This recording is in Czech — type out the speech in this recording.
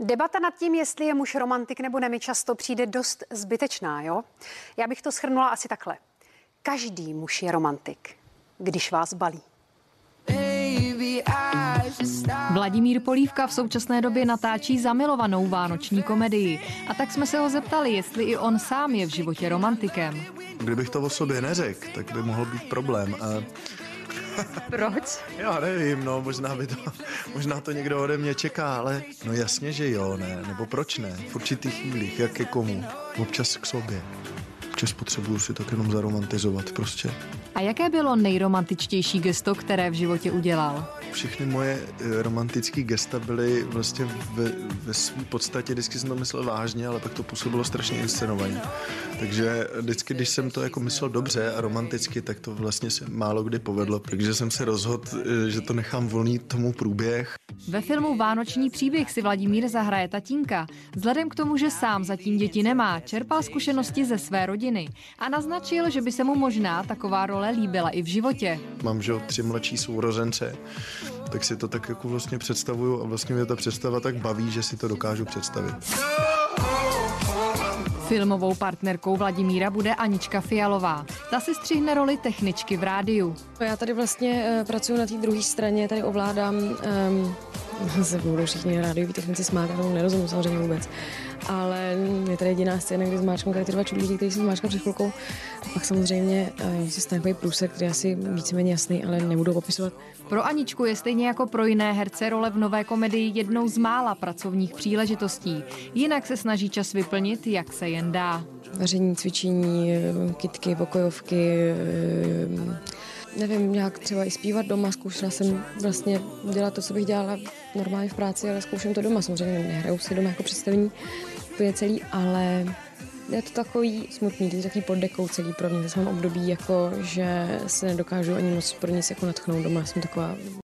Debata nad tím, jestli je muž romantik nebo ne, mi často přijde dost zbytečná, jo? Já bych to schrnula asi takhle. Každý muž je romantik, když vás balí. Vladimír Polívka v současné době natáčí zamilovanou vánoční komedii. A tak jsme se ho zeptali, jestli i on sám je v životě romantikem. Kdybych to o sobě neřekl, tak by mohl být problém. A Proč? já nevím, no, možná, by to, možná to někdo ode mě čeká, ale no jasně, že jo, ne, nebo proč ne, v určitých chvílích, jak ke komu, občas k sobě. Občas potřebuju si tak jenom zaromantizovat prostě. A jaké bylo nejromantičtější gesto, které v životě udělal? Všechny moje eh, romantické gesta byly vlastně ve, ve své podstatě, vždycky jsem to myslel vážně, ale pak to působilo strašně inscenovaně. Takže vždycky, když jsem to jako myslel dobře a romanticky, tak to vlastně se málo kdy povedlo. Takže jsem se rozhodl, eh, že to nechám volný tomu průběh. Ve filmu Vánoční příběh si Vladimír zahraje tatínka. Vzhledem k tomu, že sám zatím děti nemá, čerpal zkušenosti ze své rodiny a naznačil, že by se mu možná taková role líbila i v životě. Mám, že jo, tři mladší sourozence, tak si to tak jako vlastně představuju a vlastně mě ta představa tak baví, že si to dokážu představit. Filmovou partnerkou Vladimíra bude Anička Fialová. Ta si střihne roli techničky v rádiu. Já tady vlastně uh, pracuji na té druhé straně, tady ovládám, um, se budou všichni rádiový technici smát, já tomu nerozumím samozřejmě vůbec. Ale je tady jediná scéna, kdy zmáčknu tady ty dva čudlíky, který jsem zmáčkla před chvilkou. A pak samozřejmě se stane takový průsek, který je asi víceméně jasný, ale nebudu popisovat. Pro Aničku je stejně jako pro jiné herce role v nové komedii jednou z mála pracovních příležitostí. Jinak se snaží čas vyplnit, jak se jen dá. Vaření, cvičení, eh, kitky, pokojovky, eh, nevím, nějak třeba i zpívat doma. Zkoušela jsem vlastně dělat to, co bych dělala normálně v práci, ale zkouším to doma. Samozřejmě nehraju si doma jako představení úplně celý, ale je to takový smutný, teď takový pod dekou celý pro mě. Zase mám období, jako, že se nedokážu ani moc pro nic jako natchnout doma. Jsem taková